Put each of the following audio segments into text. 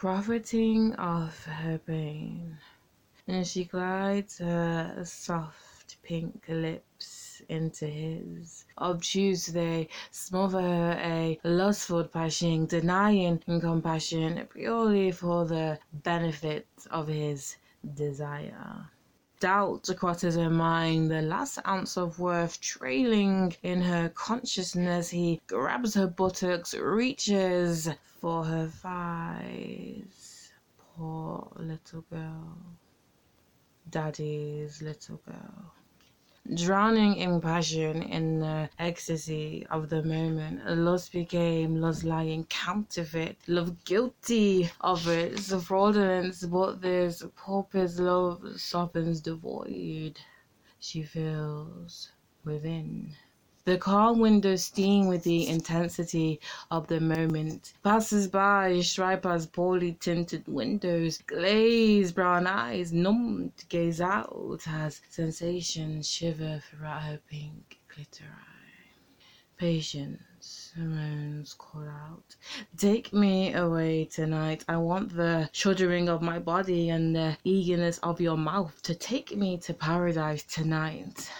profiting of her pain. And she glides her soft pink lips into his. Obtuse they smother her a lustful passion, denying compassion purely for the benefit of his desire. Doubt crosses her mind, the last ounce of worth trailing in her consciousness. He grabs her buttocks, reaches for her thighs. Poor little girl. Daddy's little girl. Drowning in passion, in the ecstasy of the moment, lust became lust lying counterfeit, love guilty of its fraudulence, but this pauper's love softens the void she feels within. The car windows steam with the intensity of the moment. Passers by, stripers, poorly tinted windows, glazed brown eyes, numbed, gaze out as sensations shiver throughout her pink clitori. Patience, her moans call out. Take me away tonight. I want the shuddering of my body and the eagerness of your mouth to take me to paradise tonight.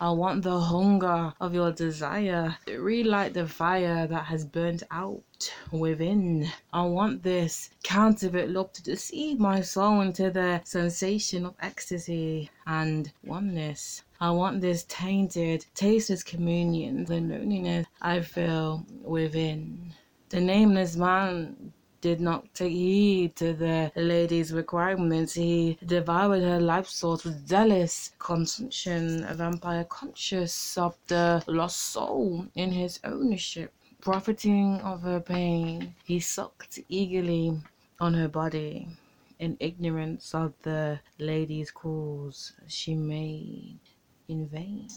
I want the hunger of your desire to relight the fire that has burnt out within. I want this counterfeit love to deceive my soul into the sensation of ecstasy and oneness. I want this tainted, tasteless communion, the loneliness I feel within. The nameless man did not take heed to the lady's requirements. He devoured her life source with zealous consumption, a vampire conscious of the lost soul in his ownership. Profiting of her pain, he sucked eagerly on her body. In ignorance of the lady's calls, she made in vain.